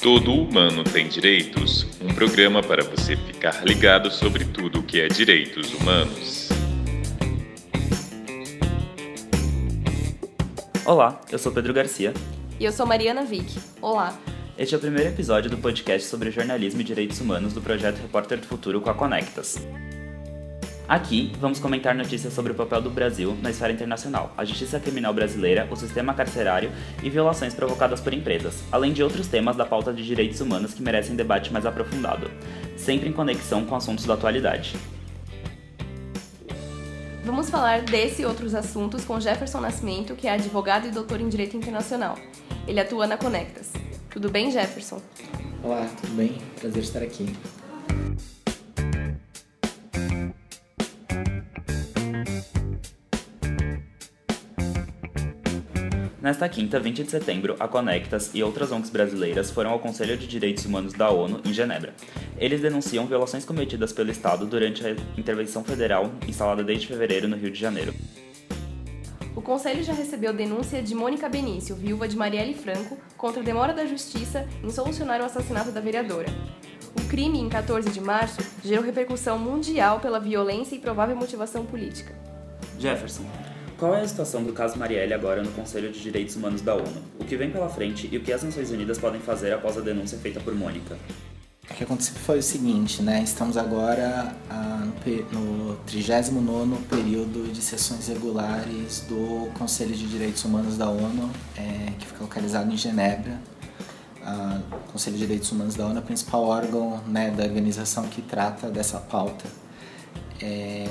Todo humano tem direitos, um programa para você ficar ligado sobre tudo o que é direitos humanos. Olá, eu sou Pedro Garcia. E eu sou Mariana Vick. Olá. Este é o primeiro episódio do podcast sobre jornalismo e direitos humanos do projeto Repórter do Futuro com a Conectas. Aqui, vamos comentar notícias sobre o papel do Brasil na esfera internacional, a justiça criminal brasileira, o sistema carcerário e violações provocadas por empresas, além de outros temas da pauta de direitos humanos que merecem debate mais aprofundado, sempre em conexão com assuntos da atualidade. Vamos falar desse e outros assuntos com Jefferson Nascimento, que é advogado e doutor em Direito Internacional. Ele atua na Conectas. Tudo bem, Jefferson? Olá, tudo bem? Prazer estar aqui. Nesta quinta, 20 de setembro, a Conectas e outras ONGs brasileiras foram ao Conselho de Direitos Humanos da ONU em Genebra. Eles denunciam violações cometidas pelo Estado durante a intervenção federal instalada desde fevereiro no Rio de Janeiro. O Conselho já recebeu denúncia de Mônica Benício, viúva de Marielle Franco, contra a demora da Justiça em solucionar o assassinato da vereadora. O crime, em 14 de março, gerou repercussão mundial pela violência e provável motivação política. Jefferson, qual é a situação do caso Marielle agora no Conselho de Direitos Humanos da ONU? O que vem pela frente e o que as Nações Unidas podem fazer após a denúncia feita por Mônica? O que aconteceu foi o seguinte, né? Estamos agora ah, no 39 período de sessões regulares do Conselho de Direitos Humanos da ONU, é, que fica localizado em Genebra. Ah, o Conselho de Direitos Humanos da ONU é o principal órgão né, da organização que trata dessa pauta é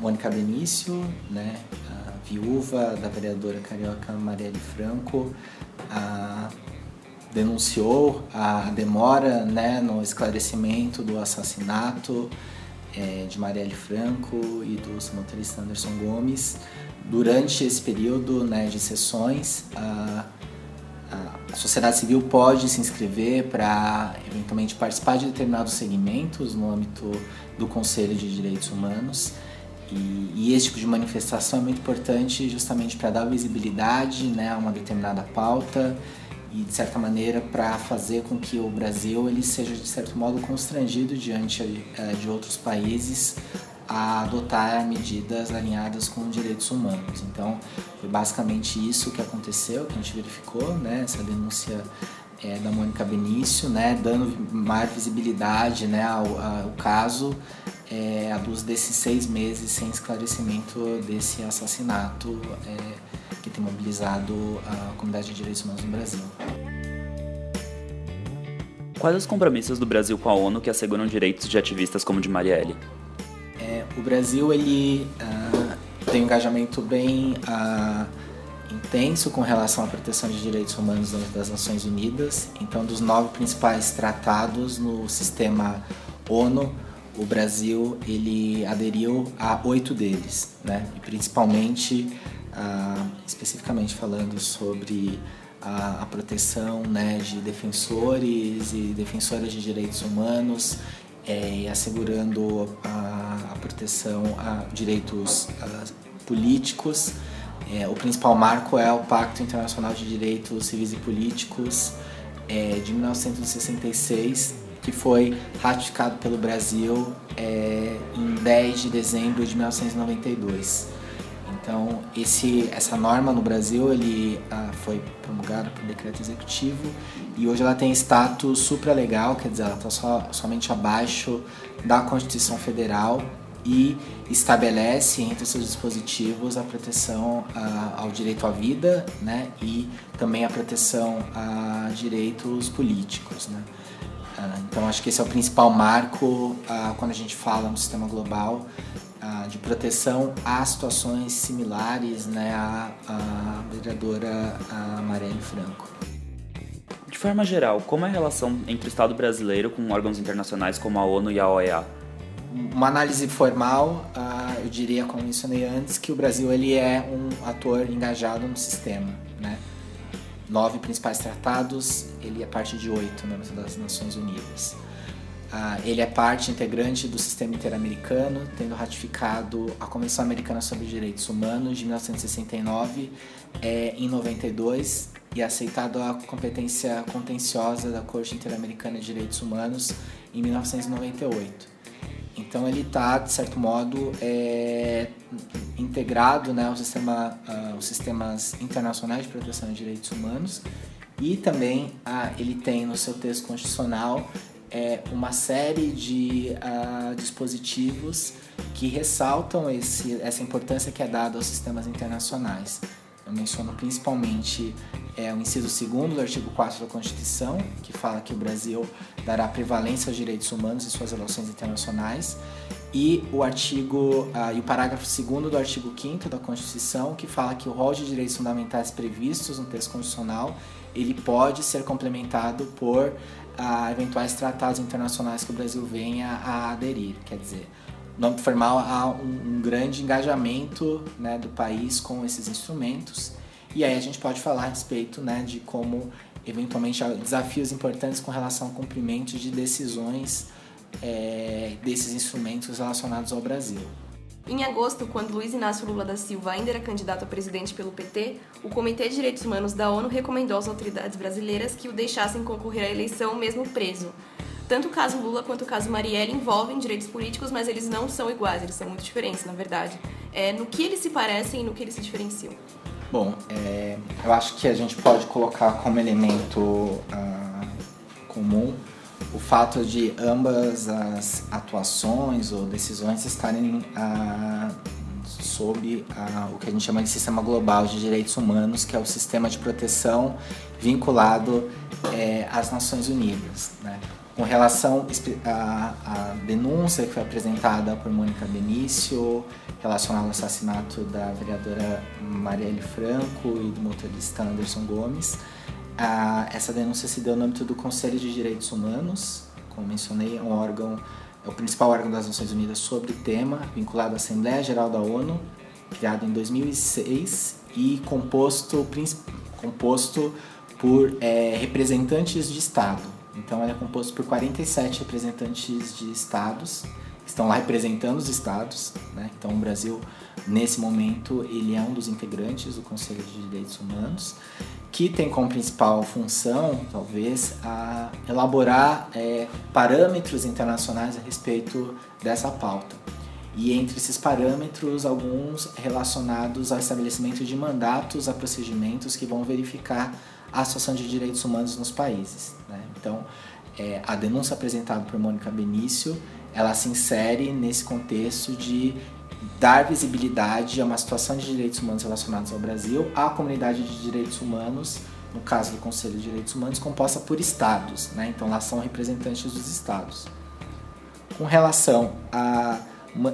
Mônica Benício, né, a viúva da vereadora carioca Marielle Franco, a, denunciou a demora né, no esclarecimento do assassinato é, de Marielle Franco e do motorista Anderson Gomes. Durante esse período né, de sessões, a, a sociedade civil pode se inscrever para eventualmente participar de determinados segmentos no âmbito do Conselho de Direitos Humanos. E, e esse tipo de manifestação é muito importante justamente para dar visibilidade né, a uma determinada pauta e de certa maneira para fazer com que o Brasil ele seja de certo modo constrangido diante uh, de outros países a adotar medidas alinhadas com direitos humanos. Então, foi basicamente isso que aconteceu, que a gente verificou, né, essa denúncia é, da Mônica Benício, né, dando maior visibilidade né, ao, ao caso é, à luz desses seis meses sem esclarecimento desse assassinato é, que tem mobilizado a comunidade de direitos humanos no Brasil. Quais os compromissos do Brasil com a ONU que asseguram direitos de ativistas como de Marielle? É, o Brasil ele uh, tem um engajamento bem uh, intenso com relação à proteção de direitos humanos das Nações Unidas. Então, dos nove principais tratados no sistema ONU, o Brasil ele aderiu a oito deles, né? E principalmente, uh, especificamente falando sobre a, a, proteção né, de defensores e defensoras de direitos humanos é, assegurando a, a, proteção a direitos a, políticos. É, o principal marco é o Pacto Internacional de Direitos Civis e Políticos é, de 1966, que foi ratificado pelo Brasil é, em 10 de dezembro de 1992. Então, esse, essa norma no Brasil ele ah, foi promulgada por decreto executivo e hoje ela tem status supralegal, quer dizer, ela está so, somente abaixo da Constituição Federal e estabelece entre seus dispositivos a proteção ah, ao direito à vida né, e também a proteção a direitos políticos. Né. Ah, então, acho que esse é o principal marco ah, quando a gente fala no sistema global de proteção a situações similares né, à, à vereadora Marielle Franco. De forma geral, como é a relação entre o Estado brasileiro com órgãos internacionais como a ONU e a OEA? Uma análise formal, eu diria, como mencionei antes, que o Brasil ele é um ator engajado no sistema. Né? Nove principais tratados, ele é parte de oito âmbito das Nações Unidas. ah, ele é parte integrante do sistema interamericano, tendo ratificado a Convenção Americana sobre Direitos Humanos de 1969 é, em 92 e aceitado a competência contenciosa da Corte Interamericana de Direitos Humanos em 1998. Então ele está, de certo modo, é, integrado né, ao sistema, uh, os sistemas internacionais de proteção de direitos humanos e também ele tem no seu texto constitucional é, uma série de dispositivos que ressaltam esse, essa importância que é dada aos sistemas internacionais. Eu menciono principalmente é, o inciso 2 do artigo 4 da Constituição, que fala que o Brasil dará prevalência aos direitos humanos e suas relações internacionais, e o artigo uh, e o parágrafo 2 do artigo 5 da Constituição, que fala que o rol de direitos fundamentais previstos no texto constitucional, ele pode ser complementado por uh, eventuais tratados internacionais que o Brasil venha a aderir, quer dizer, no âmbito formal há um, um grande engajamento né, do país com esses instrumentos e aí a gente pode falar a respeito né, de como eventualmente há desafios importantes com relação ao cumprimento de decisões é, desses instrumentos relacionados ao Brasil. Em agosto, quando Luiz Inácio Lula da Silva ainda era candidato a presidente pelo PT, o Comitê de Direitos Humanos da ONU recomendou às autoridades brasileiras que o deixassem concorrer à eleição mesmo preso. Tanto o caso Lula quanto o caso Marielle envolvem direitos políticos, mas eles não são iguais, eles são muito diferentes, na verdade. É no que eles se parecem e no que eles se diferenciam. Bom, é, eu acho que a gente pode colocar como elemento ah, comum o fato de ambas as atuações ou decisões estarem ah, sob ah, o que a gente chama de sistema global de direitos humanos, que é o sistema de proteção vinculado é, às Nações Unidas. Né? Com relação à, denúncia que foi apresentada por Mônica Benício relacionada ao assassinato da vereadora Marielle Franco e do motorista Anderson Gomes. Essa denúncia se deu no âmbito do Conselho de Direitos Humanos, como mencionei, é um órgão, é o principal órgão das Nações Unidas sobre o tema, vinculado à Assembleia Geral da ONU, criado em 2006 e composto, composto por é, representantes de Estado então, ele é composto por 47 representantes de estados, que estão lá representando os estados. Né? Então, o Brasil, nesse momento, ele é um dos integrantes do Conselho de Direitos Humanos, que tem como principal função, talvez, a elaborar é, parâmetros internacionais a respeito dessa pauta. E entre esses parâmetros, alguns relacionados ao estabelecimento de mandatos a procedimentos que vão verificar a situação de direitos humanos nos países. Né? Então, é, a denúncia apresentada por Mônica Benício, ela se insere nesse contexto de dar visibilidade a uma situação de direitos humanos relacionados ao Brasil, à comunidade de direitos humanos, no caso do Conselho de Direitos Humanos, composta por estados, né? então lá são representantes dos estados. Com relação à,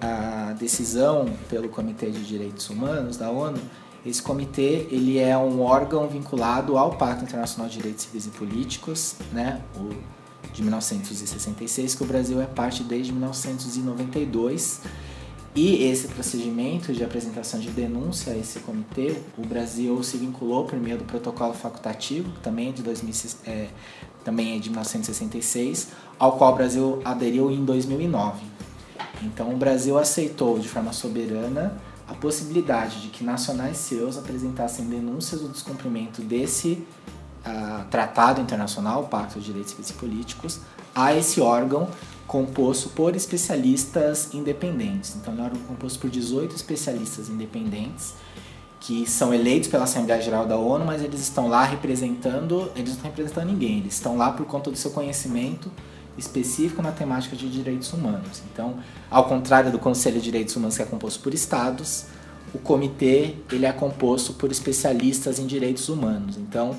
à decisão pelo Comitê de Direitos Humanos da ONU, esse comitê ele é um órgão vinculado ao Pacto Internacional de Direitos Civis e Políticos, né, o de 1966, que o Brasil é parte desde 1992. E esse procedimento de apresentação de denúncia a esse comitê, o Brasil se vinculou por meio do protocolo facultativo, que também é de, 2000, é, também é de 1966, ao qual o Brasil aderiu em 2009. Então o Brasil aceitou de forma soberana a possibilidade de que nacionais seus apresentassem denúncias do descumprimento desse uh, tratado internacional, Pacto de Direitos Civis e Políticos, a esse órgão composto por especialistas independentes. Então, é um órgão composto por 18 especialistas independentes que são eleitos pela Assembleia Geral da ONU, mas eles estão lá representando, eles não estão representando ninguém, eles estão lá por conta do seu conhecimento específico na temática de direitos humanos. Então, ao contrário do Conselho de Direitos Humanos que é composto por estados, o comitê ele é composto por especialistas em direitos humanos. Então,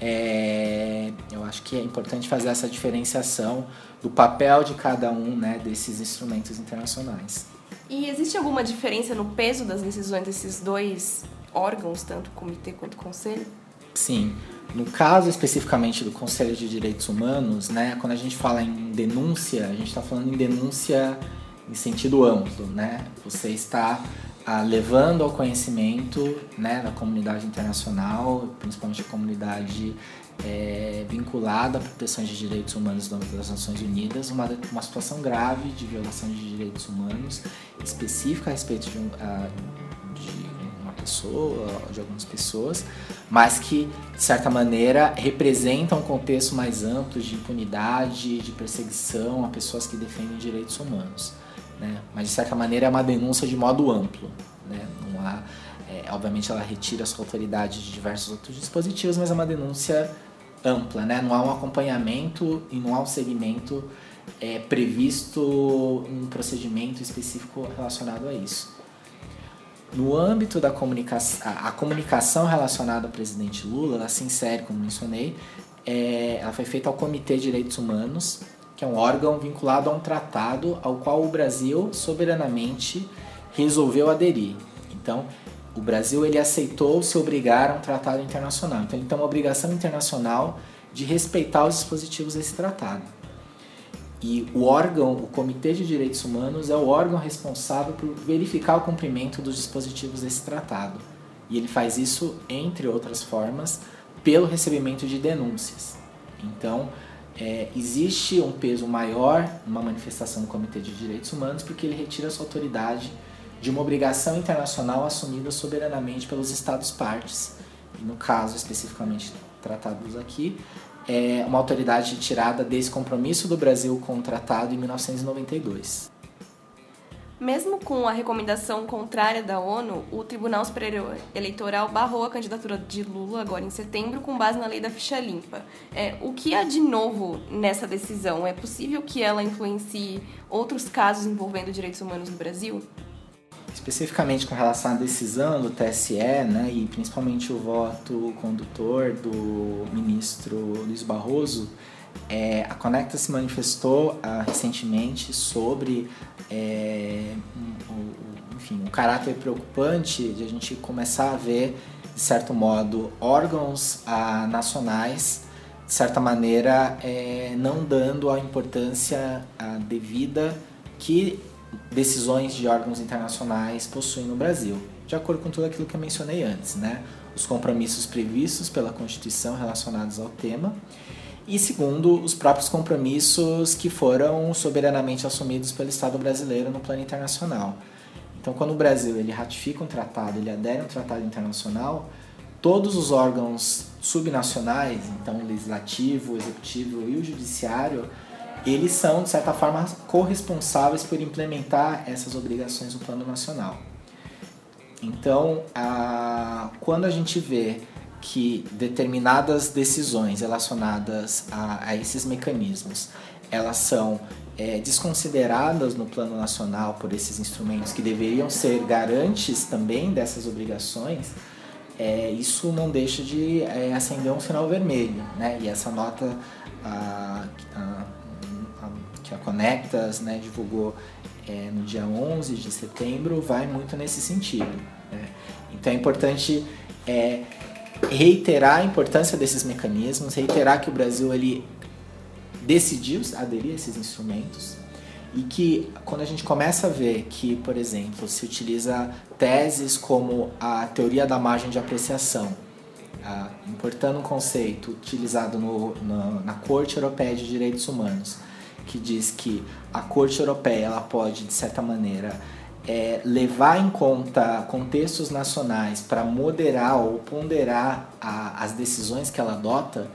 é, eu acho que é importante fazer essa diferenciação do papel de cada um né, desses instrumentos internacionais. E existe alguma diferença no peso das decisões desses dois órgãos, tanto comitê quanto conselho? Sim. No caso especificamente do Conselho de Direitos Humanos, né, quando a gente fala em denúncia, a gente está falando em denúncia em sentido amplo, né? Você está ah, levando ao conhecimento né, da comunidade internacional, principalmente a comunidade é, vinculada à proteção de direitos humanos das Nações Unidas, uma, uma situação grave de violação de direitos humanos específica a respeito de, um, a, de uma pessoa, de algumas pessoas, mas que, de certa maneira, representam um contexto mais amplo de impunidade, de perseguição a pessoas que defendem direitos humanos. Né? Mas, de certa maneira, é uma denúncia de modo amplo. Né? Não há, é, obviamente, ela retira a sua autoridade de diversos outros dispositivos, mas é uma denúncia ampla, né? Não há um acompanhamento e não há um segmento é, previsto um procedimento específico relacionado a isso. No âmbito da comunicação, a, comunicação relacionada ao presidente Lula, ela se insere, como mencionei, é, ela foi feita ao Comitê de Direitos Humanos, que é um órgão vinculado a um tratado ao qual o Brasil soberanamente resolveu aderir. Então, o Brasil ele aceitou se obrigar a um tratado internacional. Então ele tem uma obrigação internacional de respeitar os dispositivos desse tratado. E o órgão, o Comitê de Direitos Humanos, é o órgão responsável por verificar o cumprimento dos dispositivos desse tratado. E ele faz isso, entre outras formas, pelo recebimento de denúncias. Então, é, existe um peso maior numa manifestação do Comitê de Direitos Humanos porque ele retira sua autoridade de uma obrigação internacional assumida soberanamente pelos Estados-partes, e no caso especificamente tratados aqui, é uma autoridade tirada desse compromisso do Brasil com o tratado em 1992. Mesmo com a recomendação contrária da ONU, o Tribunal Superior Eleitoral barrou a candidatura de Lula agora em setembro com base na lei da ficha limpa. É, o que há de novo nessa decisão? É possível que ela influencie outros casos envolvendo direitos humanos no Brasil? Especificamente com relação à decisão do TSE, né, e principalmente o voto condutor do ministro Luiz Barroso, é, a Conecta se manifestou ah, recentemente sobre é, enfim, um caráter preocupante de a gente começar a ver, de certo modo, órgãos ah, nacionais, de certa maneira, é, não dando a importância ah, devida que decisões de órgãos internacionais possuem no Brasil, de acordo com tudo aquilo que eu mencionei antes, né? Os compromissos previstos pela Constituição relacionados ao tema e segundo os próprios compromissos que foram soberanamente assumidos pelo Estado brasileiro no plano internacional. Então, quando o Brasil ele ratifica um tratado, ele adere a um tratado internacional, todos os órgãos subnacionais, então o legislativo, o executivo e o judiciário, eles são, de certa forma, corresponsáveis por implementar essas obrigações no plano nacional. Então, a, quando a gente vê que determinadas decisões relacionadas a, a esses mecanismos elas são é, desconsideradas no plano nacional por esses instrumentos que deveriam ser garantes também dessas obrigações, é, isso não deixa de é, acender um sinal vermelho. Né? E essa nota a, a, que a Conectas né, divulgou é, no dia 11 de setembro vai muito nesse sentido. Né? Então é importante é, reiterar a importância desses mecanismos, reiterar que o Brasil ele decidiu aderir a esses instrumentos e que quando a gente começa a ver que, por exemplo, se utiliza teses como a teoria da margem de apreciação, importando um conceito utilizado no, na Corte Europeia de Direitos Humanos, que diz que a Corte Europeia ela pode, de certa maneira, é, levar em conta contextos nacionais para moderar ou ponderar a, as decisões que ela adota,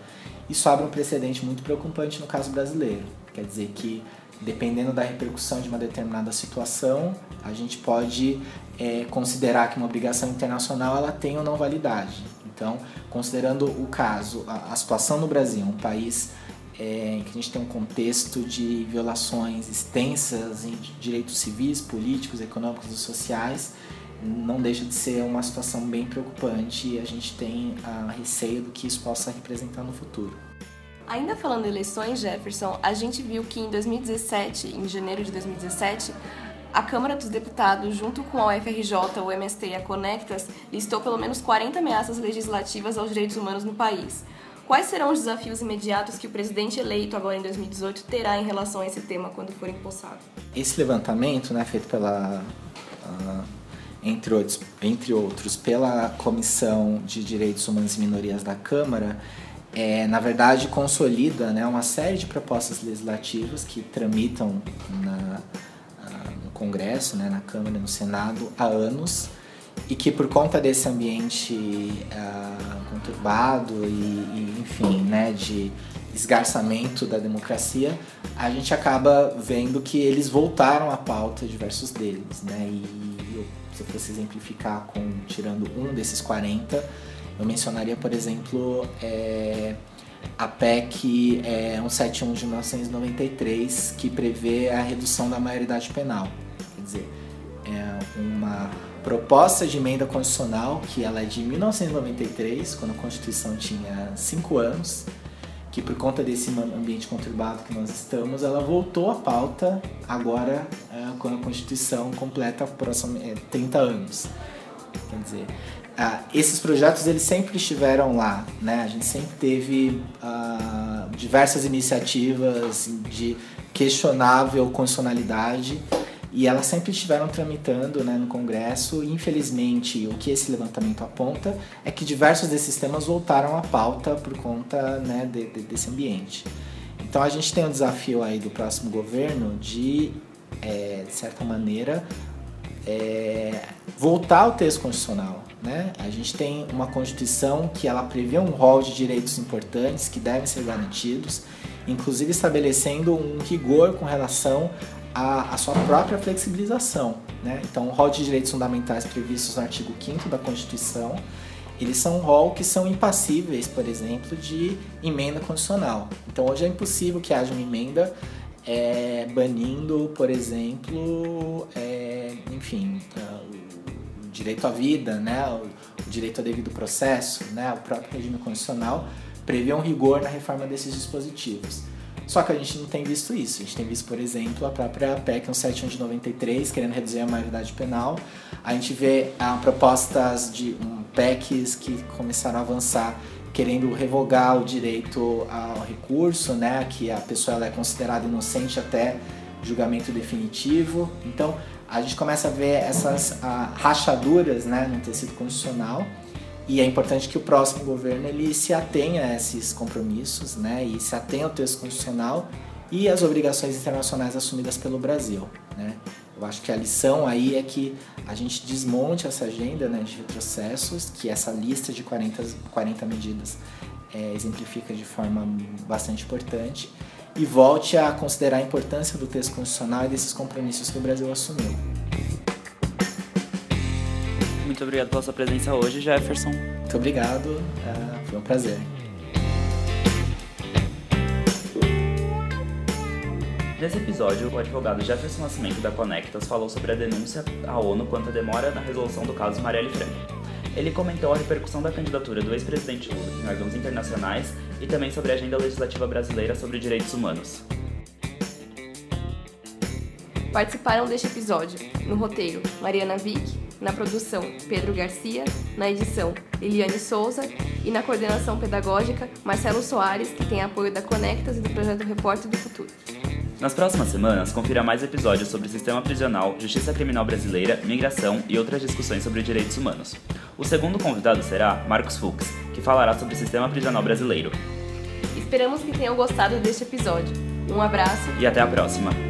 isso abre um precedente muito preocupante no caso brasileiro. Quer dizer que, dependendo da repercussão de uma determinada situação, a gente pode é, considerar que uma obrigação internacional ela tem ou não validade. Então, considerando o caso, a, a situação no Brasil, um país é, que a gente tem um contexto de violações extensas em direitos civis, políticos, econômicos e sociais, não deixa de ser uma situação bem preocupante e a gente tem a receio do que isso possa representar no futuro. Ainda falando em eleições, Jefferson, a gente viu que em 2017, em janeiro de 2017, a Câmara dos Deputados, junto com a UFRJ, o MST e a Conectas, listou pelo menos 40 ameaças legislativas aos direitos humanos no país. Quais serão os desafios imediatos que o presidente eleito agora em 2018 terá em relação a esse tema quando for empossado? Esse levantamento, né, feito pela uh, entre outros, entre outros pela Comissão de Direitos Humanos e Minorias da Câmara, é, na verdade consolida né, uma série de propostas legislativas que tramitam na, no Congresso, né, na Câmara e no Senado há anos e que por conta desse ambiente uh, conturbado e, e, enfim, né, de esgarçamento da democracia, a gente acaba vendo que eles voltaram à pauta diversos deles, né? E eu, se eu fosse exemplificar com tirando um desses 40, eu mencionaria, por exemplo, é, a PEC é, 171 de 1993, que prevê a redução da maioridade penal. Quer dizer, é uma proposta de emenda constitucional que ela é de 1993, quando a Constituição tinha cinco anos, que por conta desse ambiente conturbado que nós estamos, ela voltou à pauta agora é, quando a Constituição completa próximo, é, 30 anos. Quer dizer, esses projetos eles sempre estiveram lá, né? A gente sempre teve diversas iniciativas de questionável constitucionalidade e elas sempre estiveram tramitando né, no Congresso. E, infelizmente, o que esse levantamento aponta é que diversos desses temas voltaram à pauta por conta né, de, de, desse ambiente. Então, a gente tem o desafio aí do próximo governo de, é, de certa maneira, é, voltar ao texto constitucional. Né? A gente tem uma Constituição que ela prevê um rol de direitos importantes que devem ser garantidos, inclusive estabelecendo um rigor com relação a, a sua própria flexibilização. Né? Então, o rol de direitos fundamentais previstos no artigo 5 da Constituição, eles são um rol que são impassíveis, por exemplo, de emenda constitucional. Então, hoje é impossível que haja uma emenda é, banindo, por exemplo, é, enfim, o direito à vida, né? o, o direito ao devido processo, né? o próprio regime constitucional prevê um rigor na reforma desses dispositivos. Só que a gente não tem visto isso. A gente tem visto, por exemplo, a própria PEC 171 de 93, querendo reduzir a maioridade penal. A gente vê ah, propostas de um, PECs que começaram a avançar querendo revogar o direito ao recurso, né, que a pessoa é considerada inocente até julgamento definitivo. Então, a gente começa a ver essas ah, rachaduras né, no tecido constitucional e é importante que o próximo governo ele se atenha a esses compromissos, né, e se atenha ao texto constitucional e às obrigações internacionais assumidas pelo Brasil, né. Eu acho que a lição aí é que a gente desmonte essa agenda né, de retrocessos, que essa lista de 40, 40 medidas é, exemplifica de forma bastante importante, e volte a considerar a importância do texto constitucional e desses compromissos que o Brasil assumiu. Muito obrigado pela sua presença hoje, Jefferson. Muito obrigado, uh, foi um prazer. Nesse episódio, o advogado Jefferson Nascimento da Conectas falou sobre a denúncia à ONU quanto à demora na resolução do caso Marielle Franco. Ele comentou a repercussão da candidatura do ex-presidente Lula em órgãos internacionais e também sobre a agenda legislativa brasileira sobre direitos humanos. Participaram deste episódio, no roteiro, Mariana Vick, na produção Pedro Garcia, na edição Eliane Souza e na coordenação pedagógica Marcelo Soares, que tem apoio da Conectas e do projeto Repórter do Futuro. Nas próximas semanas, confira mais episódios sobre sistema prisional, justiça criminal brasileira, migração e outras discussões sobre direitos humanos. O segundo convidado será Marcos Fux, que falará sobre o sistema prisional brasileiro. Esperamos que tenham gostado deste episódio. Um abraço e até a próxima!